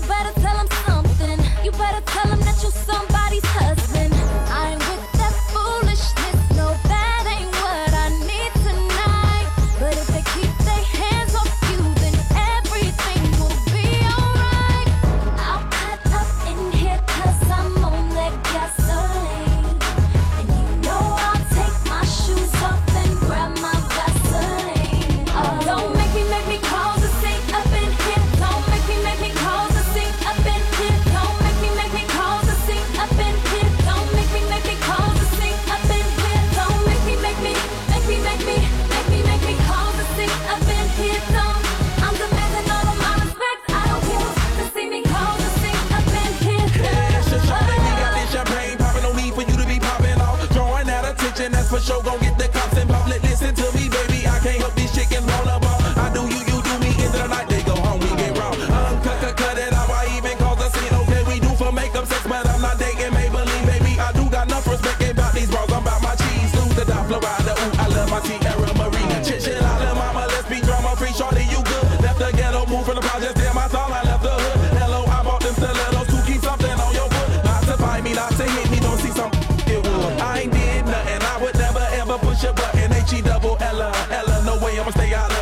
You better tell him something. You better tell for sure gon' get the cops involved. it's your N-H-E double Ella, Ella, no way I'ma stay out of